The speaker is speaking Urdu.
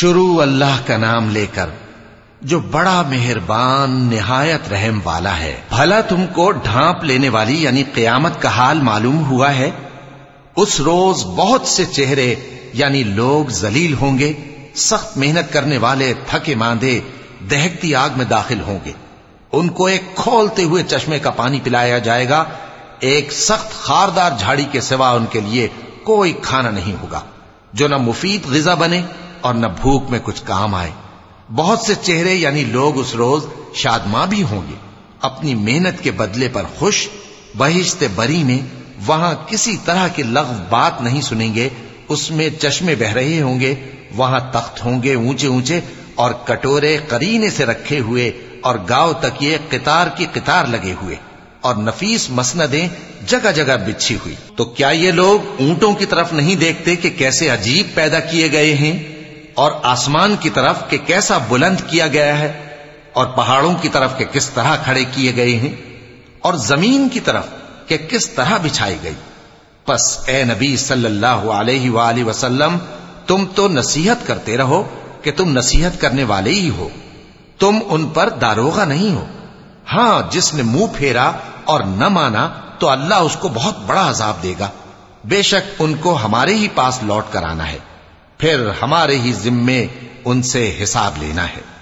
شروع اللہ کا نام لے کر جو بڑا مہربان نہایت رحم والا ہے۔ بھلا تم کو ڈھانپ لینے والی یعنی قیامت کا حال معلوم ہوا ہے۔ اس روز بہت سے چہرے یعنی لوگ ذلیل ہوں گے، سخت محنت کرنے والے تھکے ماندے، دہکتی آگ میں داخل ہوں گے۔ ان کو ایک کھولتے ہوئے چشمے کا پانی پلایا جائے گا۔ ایک سخت خاردار جھاڑی کے سوا ان کے لیے کوئی کھانا نہیں ہوگا۔ جو نہ مفید غذا بنے اور نہ بھوک میں کچھ کام آئے۔ بہت سے چہرے یعنی لوگ اس روز شادماں بھی ہوں گے۔ اپنی محنت کے بدلے پر خوش، بہشت بری میں وہاں کسی طرح کی لغو بات نہیں سنیں گے۔ اس میں چشمے بہ رہے ہوں گے، وہاں تخت ہوں گے اونچے اونچے اور کٹورے کرینے سے رکھے ہوئے اور گاؤں تک یہ قطار کی قطار لگے ہوئے۔ اور نفیس مسندیں جگہ جگہ بچھی ہوئی۔ تو کیا یہ لوگ اونٹوں کی طرف نہیں دیکھتے کہ کیسے عجیب پیدا کیے گئے ہیں؟ اور آسمان کی طرف کہ کیسا بلند کیا گیا ہے اور پہاڑوں کی طرف کہ کس طرح کھڑے کیے گئے ہیں اور زمین کی طرف کہ کس طرح بچھائی گئی۔ پس اے نبی صلی اللہ علیہ وآلہ وسلم، تم تو نصیحت کرتے رہو کہ تم نصیحت کرنے والے ہی ہو۔ تم ان پر داروغہ نہیں ہو۔ ہاں جس نے منہ پھیرا اور نہ مانا تو اللہ اس کو بہت بڑا عذاب دے گا۔ بے شک ان کو ہمارے ہی پاس لوٹ کر آنا ہے۔ پھر ہمارے ہی ذمے ان سے حساب لینا ہے۔